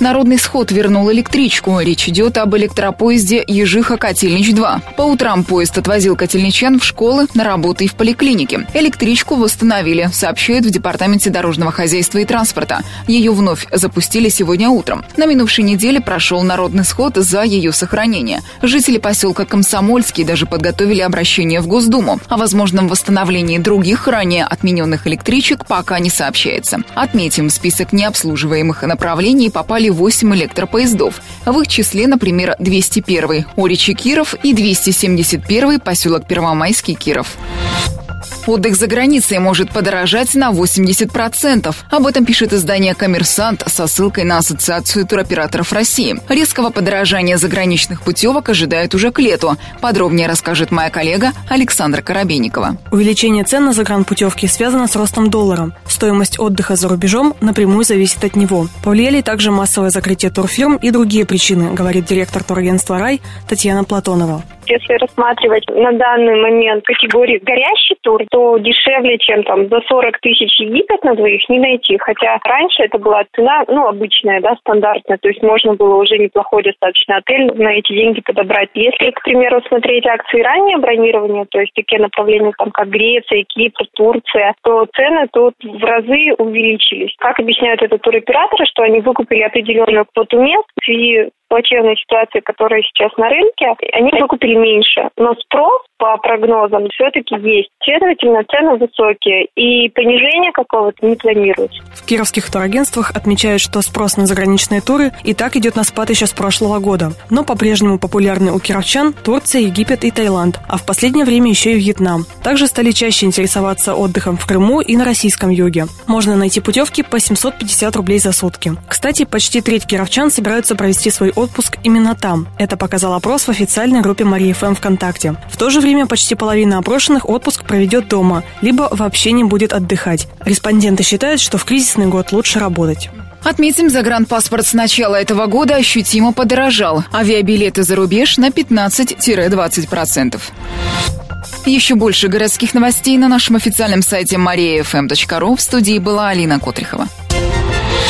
Народный сход вернул электричку. Речь идет об электропоезде Ежиха-Котельнич-2. По утрам поезд отвозил котельничан в школы, на работу и в поликлинике. Электричку восстановили, сообщают в Департаменте дорожного хозяйства и транспорта. Ее вновь запустили сегодня утром. На минувшей неделе прошел народный сход за ее сохранение. Жители поселка Комсомольский даже подготовили обращение в Госдуму. О возможном восстановлении других ранее отмененных электричек пока не сообщается. Отметим, в список необслуживаемых направлений попали 8 электропоездов. В их числе, например, 201 Оричи Киров и 271 поселок Первомайский Киров. Отдых за границей может подорожать на 80%. Об этом пишет издание «Коммерсант» со ссылкой на Ассоциацию туроператоров России. Резкого подорожания заграничных путевок ожидают уже к лету. Подробнее расскажет моя коллега Александра Коробейникова. Увеличение цен на загранпутевки связано с ростом доллара. Стоимость отдыха за рубежом напрямую зависит от него. Повлияли также массовое закрытие турфирм и другие причины, говорит директор турагентства «Рай» Татьяна Платонова. Если рассматривать на данный момент категорию горящий тур, то дешевле, чем там за 40 тысяч Египет на двоих не найти. Хотя раньше это была цена, ну, обычная, да, стандартная. То есть можно было уже неплохой достаточно отель на эти деньги подобрать. Если, к примеру, смотреть акции раннего бронирования, то есть такие направления, там, как Греция, Кипр, Турция, то цены тут в разы увеличились. Как объясняют это туроператоры, что они выкупили определенную квоту мест в связи плачевной ситуации, которая сейчас на рынке, они выкупили меньше. Но спрос по прогнозам все-таки есть. Следовательно, цены высокие, и понижение какого-то не планируется. В кировских турагентствах отмечают, что спрос на заграничные туры и так идет на спад еще с прошлого года. Но по-прежнему популярны у кировчан Турция, Египет и Таиланд, а в последнее время еще и Вьетнам. Также стали чаще интересоваться отдыхом в Крыму и на российском юге. Можно найти путевки по 750 рублей за сутки. Кстати, почти треть кировчан собираются провести свой отпуск именно там. Это показал опрос в официальной группе Марии ФМ ВКонтакте. В то же время почти половина опрошенных отпуск проведет дома, либо вообще не будет отдыхать. Респонденты считают, что в кризисный год лучше работать. Отметим, загранпаспорт с начала этого года ощутимо подорожал. Авиабилеты за рубеж на 15-20%. Еще больше городских новостей на нашем официальном сайте mariafm.ru. В студии была Алина Котрихова.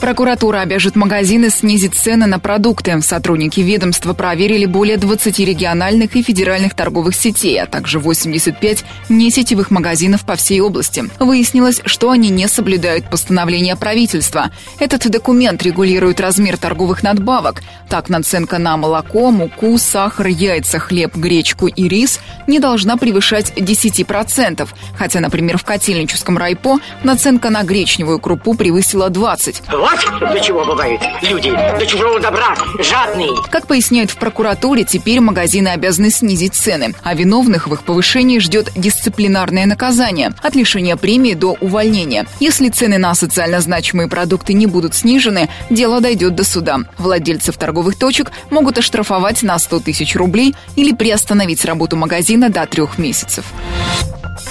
Прокуратура обяжет магазины снизить цены на продукты. Сотрудники ведомства проверили более 20 региональных и федеральных торговых сетей, а также 85 несетевых магазинов по всей области. Выяснилось, что они не соблюдают постановления правительства. Этот документ регулирует размер торговых надбавок. Так, наценка на молоко, муку, сахар, яйца, хлеб, гречку и рис не должна превышать 10%. Хотя, например, в Котельническом райпо наценка на гречневую крупу превысила 20%. Вот для чего бывают люди до чужого добра жадные. Как поясняют в прокуратуре, теперь магазины обязаны снизить цены, а виновных в их повышении ждет дисциплинарное наказание от лишения премии до увольнения. Если цены на социально значимые продукты не будут снижены, дело дойдет до суда. Владельцев торговых точек могут оштрафовать на 100 тысяч рублей или приостановить работу магазина до трех месяцев.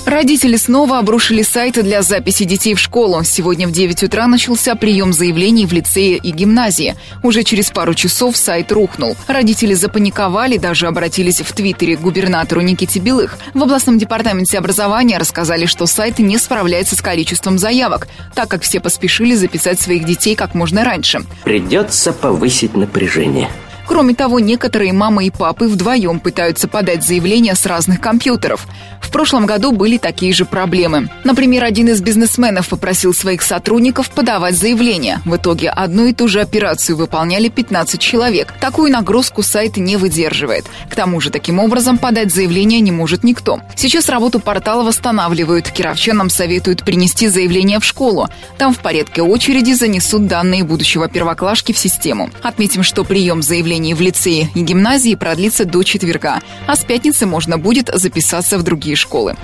Родители снова обрушили сайты для записи детей в школу. Сегодня в 9 утра начался прием заявлений в лицее и гимназии. Уже через пару часов сайт рухнул. Родители запаниковали, даже обратились в Твиттере к губернатору Никите Белых. В областном департаменте образования рассказали, что сайт не справляется с количеством заявок, так как все поспешили записать своих детей как можно раньше. Придется повысить напряжение. Кроме того, некоторые мамы и папы вдвоем пытаются подать заявление с разных компьютеров. В прошлом году были такие же проблемы. Например, один из бизнесменов попросил своих сотрудников подавать заявление. В итоге одну и ту же операцию выполняли 15 человек. Такую нагрузку сайт не выдерживает. К тому же, таким образом, подать заявление не может никто. Сейчас работу портала восстанавливают. Кировчанам советуют принести заявление в школу. Там в порядке очереди занесут данные будущего первоклашки в систему. Отметим, что прием заявления поступлении в лицеи и гимназии продлится до четверга, а с пятницы можно будет записаться в другие школы.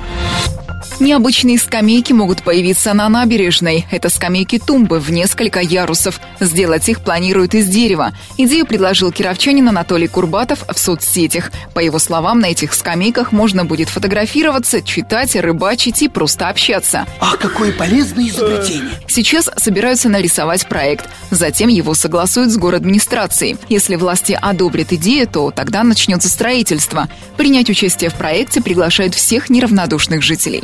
Необычные скамейки могут появиться на набережной. Это скамейки-тумбы в несколько ярусов. Сделать их планируют из дерева. Идею предложил кировчанин Анатолий Курбатов в соцсетях. По его словам, на этих скамейках можно будет фотографироваться, читать, рыбачить и просто общаться. А какое полезное изобретение! Сейчас собираются нарисовать проект. Затем его согласуют с администрацией. Если власти одобрят идею, то тогда начнется строительство. Принять участие в проекте приглашают всех неравнодушных жителей.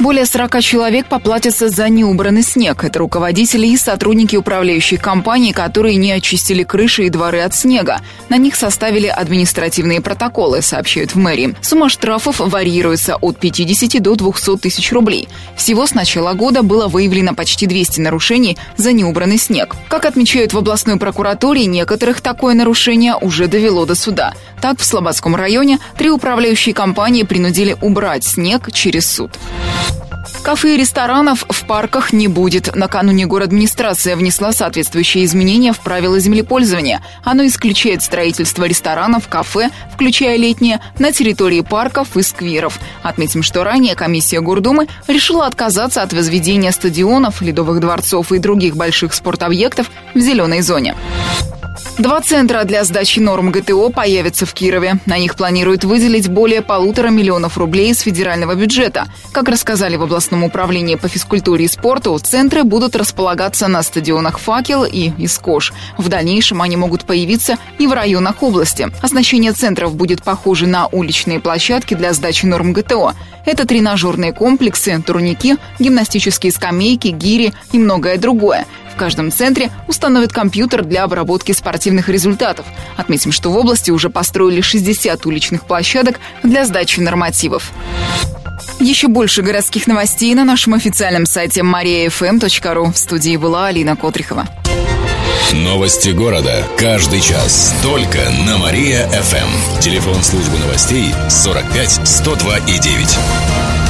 Более 40 человек поплатятся за неубранный снег. Это руководители и сотрудники управляющих компаний, которые не очистили крыши и дворы от снега. На них составили административные протоколы, сообщают в мэрии. Сумма штрафов варьируется от 50 до 200 тысяч рублей. Всего с начала года было выявлено почти 200 нарушений за неубранный снег. Как отмечают в областной прокуратуре, некоторых такое нарушение уже довело до суда. Так, в Слободском районе три управляющие компании принудили убрать снег через суд. Кафе и ресторанов в парках не будет. Накануне администрация внесла соответствующие изменения в правила землепользования. Оно исключает строительство ресторанов, кафе, включая летние, на территории парков и скверов. Отметим, что ранее комиссия Гордумы решила отказаться от возведения стадионов, ледовых дворцов и других больших спортобъектов в зеленой зоне. Два центра для сдачи норм ГТО появятся в Кирове. На них планируют выделить более полутора миллионов рублей из федерального бюджета. Как рассказали в областном управлении по физкультуре и спорту, центры будут располагаться на стадионах «Факел» и «Искош». В дальнейшем они могут появиться и в районах области. Оснащение центров будет похоже на уличные площадки для сдачи норм ГТО. Это тренажерные комплексы, турники, гимнастические скамейки, гири и многое другое каждом центре установят компьютер для обработки спортивных результатов. Отметим, что в области уже построили 60 уличных площадок для сдачи нормативов. Еще больше городских новостей на нашем официальном сайте mariafm.ru. В студии была Алина Котрихова. Новости города. Каждый час. Только на Мария-ФМ. Телефон службы новостей 45 102 и 9.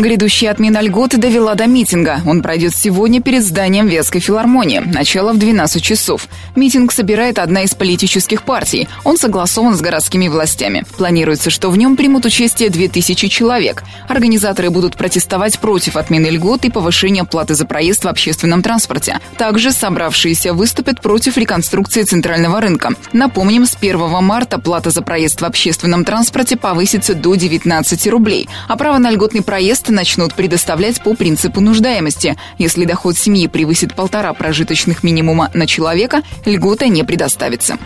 Грядущая отмена льготы довела до митинга. Он пройдет сегодня перед зданием Ветской филармонии. Начало в 12 часов. Митинг собирает одна из политических партий. Он согласован с городскими властями. Планируется, что в нем примут участие 2000 человек. Организаторы будут протестовать против отмены льгот и повышения платы за проезд в общественном транспорте. Также собравшиеся выступят против реконструкции центрального рынка. Напомним, с 1 марта плата за проезд в общественном транспорте повысится до 19 рублей, а право на льготный проезд начнут предоставлять по принципу нуждаемости. Если доход семьи превысит полтора прожиточных минимума на человека, льгота не предоставится.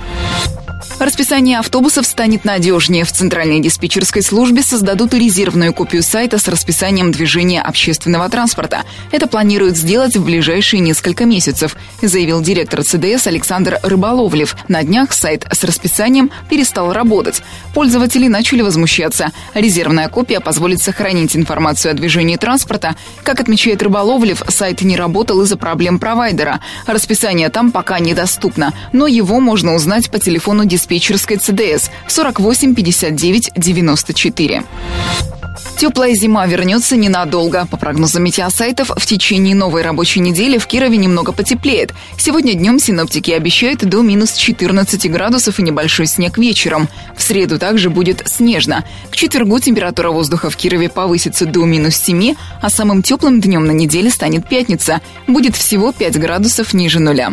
Расписание автобусов станет надежнее. В Центральной диспетчерской службе создадут резервную копию сайта с расписанием движения общественного транспорта. Это планируют сделать в ближайшие несколько месяцев, заявил директор ЦДС Александр Рыболовлев. На днях сайт с расписанием перестал работать. Пользователи начали возмущаться. Резервная копия позволит сохранить информацию о движении транспорта. Как отмечает Рыболовлев, сайт не работал из-за проблем провайдера. Расписание там пока недоступно, но его можно узнать по телефону диспетчерской ЦДС 48 59 94. Теплая зима вернется ненадолго. По прогнозам метеосайтов, в течение новой рабочей недели в Кирове немного потеплеет. Сегодня днем синоптики обещают до минус 14 градусов и небольшой снег вечером. В среду также будет снежно. К четвергу температура воздуха в Кирове повысится до минус 7, а самым теплым днем на неделе станет пятница. Будет всего 5 градусов ниже нуля.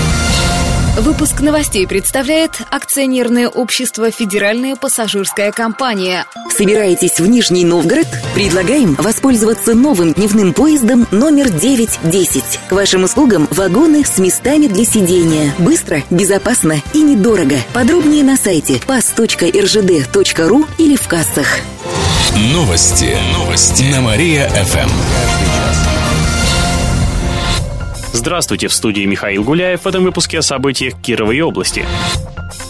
Выпуск новостей представляет акционерное общество «Федеральная пассажирская компания». Собираетесь в Нижний Новгород? Предлагаем воспользоваться новым дневным поездом номер 910. К вашим услугам вагоны с местами для сидения. Быстро, безопасно и недорого. Подробнее на сайте pass.rжд.ру или в кассах. Новости. Новости. На Мария-ФМ. Здравствуйте, в студии Михаил Гуляев в этом выпуске о событиях Кировой области.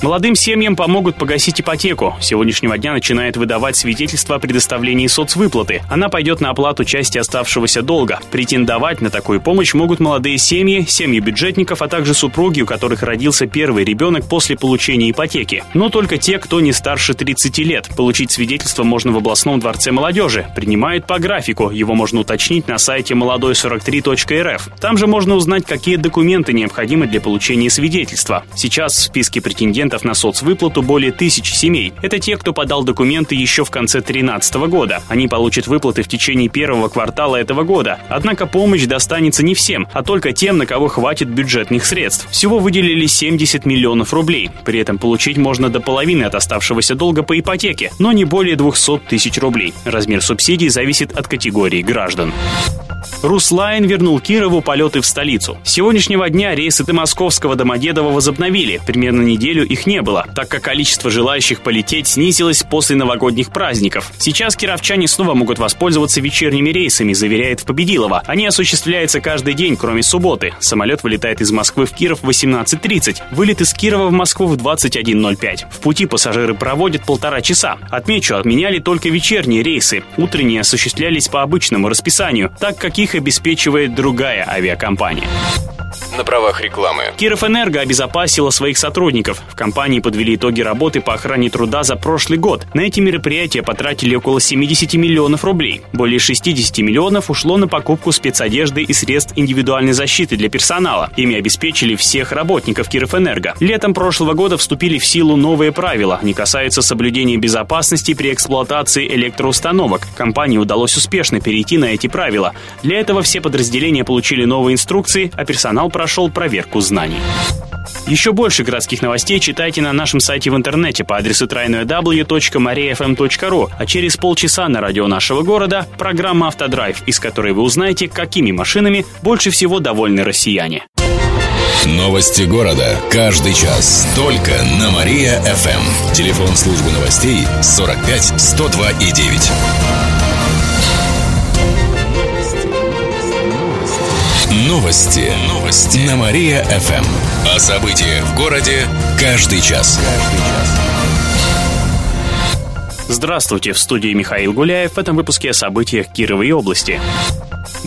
Молодым семьям помогут погасить ипотеку. С сегодняшнего дня начинает выдавать свидетельство о предоставлении соцвыплаты. Она пойдет на оплату части оставшегося долга. Претендовать на такую помощь могут молодые семьи, семьи бюджетников, а также супруги, у которых родился первый ребенок после получения ипотеки. Но только те, кто не старше 30 лет. Получить свидетельство можно в областном дворце молодежи. Принимают по графику. Его можно уточнить на сайте молодой43.рф. Там же можно узнать, какие документы необходимы для получения свидетельства. Сейчас в списке претендентов претендентов на соцвыплату более тысячи семей. Это те, кто подал документы еще в конце 2013 года. Они получат выплаты в течение первого квартала этого года. Однако помощь достанется не всем, а только тем, на кого хватит бюджетных средств. Всего выделили 70 миллионов рублей. При этом получить можно до половины от оставшегося долга по ипотеке, но не более 200 тысяч рублей. Размер субсидий зависит от категории граждан. Руслайн вернул Кирову полеты в столицу. С сегодняшнего дня рейсы до Московского Домодедово возобновили. Примерно неделю их не было, так как количество желающих полететь снизилось после новогодних праздников. Сейчас кировчане снова могут воспользоваться вечерними рейсами, заверяет в Победилово. Они осуществляются каждый день, кроме субботы. Самолет вылетает из Москвы в Киров в 18.30. Вылет из Кирова в Москву в 21.05. В пути пассажиры проводят полтора часа. Отмечу, отменяли только вечерние рейсы. Утренние осуществлялись по обычному расписанию, так как их обеспечивает другая авиакомпания на правах рекламы. Кировэнерго обезопасила своих сотрудников. В компании подвели итоги работы по охране труда за прошлый год. На эти мероприятия потратили около 70 миллионов рублей. Более 60 миллионов ушло на покупку спецодежды и средств индивидуальной защиты для персонала. Ими обеспечили всех работников Кировэнерго. Летом прошлого года вступили в силу новые правила. Они касаются соблюдения безопасности при эксплуатации электроустановок. Компании удалось успешно перейти на эти правила. Для этого все подразделения получили новые инструкции, а персонал прошел проверку знаний. Еще больше городских новостей читайте на нашем сайте в интернете по адресу www.mariafm.ru, а через полчаса на радио нашего города программа «Автодрайв», из которой вы узнаете, какими машинами больше всего довольны россияне. Новости города. Каждый час. Только на Мария-ФМ. Телефон службы новостей 45 102 и 9. Новости. Новости. На Мария-ФМ. О событиях в городе каждый час. Каждый час. Здравствуйте, в студии Михаил Гуляев в этом выпуске о событиях Кировой области.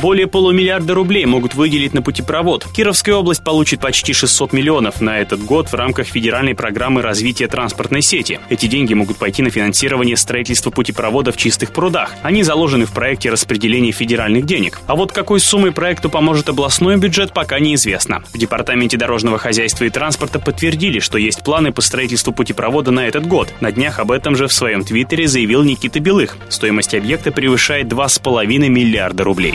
Более полумиллиарда рублей могут выделить на путепровод. Кировская область получит почти 600 миллионов на этот год в рамках федеральной программы развития транспортной сети. Эти деньги могут пойти на финансирование строительства путепровода в чистых прудах. Они заложены в проекте распределения федеральных денег. А вот какой суммой проекту поможет областной бюджет, пока неизвестно. В Департаменте дорожного хозяйства и транспорта подтвердили, что есть планы по строительству путепровода на этот год. На днях об этом же в своем твиттере заявил Никита Белых. Стоимость объекта превышает 2,5 миллиарда рублей.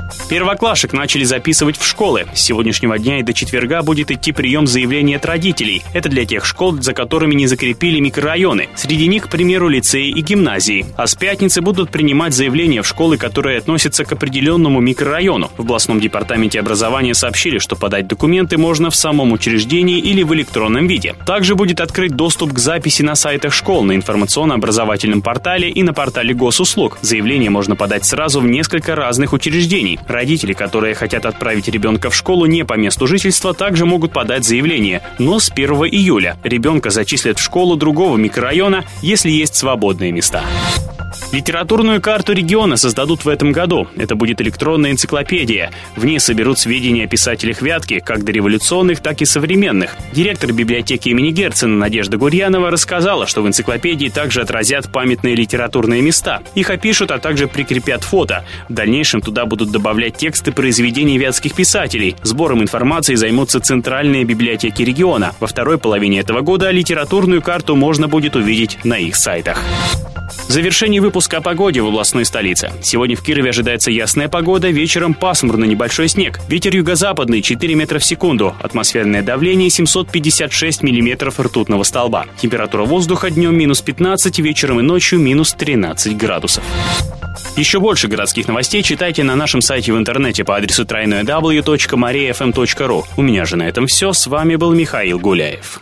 Первоклашек начали записывать в школы. С сегодняшнего дня и до четверга будет идти прием заявления от родителей. Это для тех школ, за которыми не закрепили микрорайоны. Среди них, к примеру, лицеи и гимназии. А с пятницы будут принимать заявления в школы, которые относятся к определенному микрорайону. В областном департаменте образования сообщили, что подать документы можно в самом учреждении или в электронном виде. Также будет открыт доступ к записи на сайтах школ, на информационно-образовательном портале и на портале госуслуг. Заявление можно подать сразу в несколько разных учреждений. Родители, которые хотят отправить ребенка в школу не по месту жительства, также могут подать заявление, но с 1 июля. Ребенка зачислят в школу другого микрорайона, если есть свободные места. Литературную карту региона создадут в этом году. Это будет электронная энциклопедия. В ней соберут сведения о писателях Вятки, как дореволюционных, так и современных. Директор библиотеки имени Герцена Надежда Гурьянова рассказала, что в энциклопедии также отразят памятные литературные места. Их опишут, а также прикрепят фото. В дальнейшем туда будут добавлять тексты произведений вятских писателей. Сбором информации займутся центральные библиотеки региона. Во второй половине этого года литературную карту можно будет увидеть на их сайтах. Завершение выпуска о погоде в областной столице. Сегодня в Кирове ожидается ясная погода, вечером пасмурно небольшой снег. Ветер юго-западный 4 метра в секунду. Атмосферное давление 756 миллиметров ртутного столба. Температура воздуха днем минус 15, вечером и ночью минус 13 градусов. Еще больше городских новостей читайте на нашем сайте в интернете по адресу www.mariafm.ru. У меня же на этом все. С вами был Михаил Гуляев.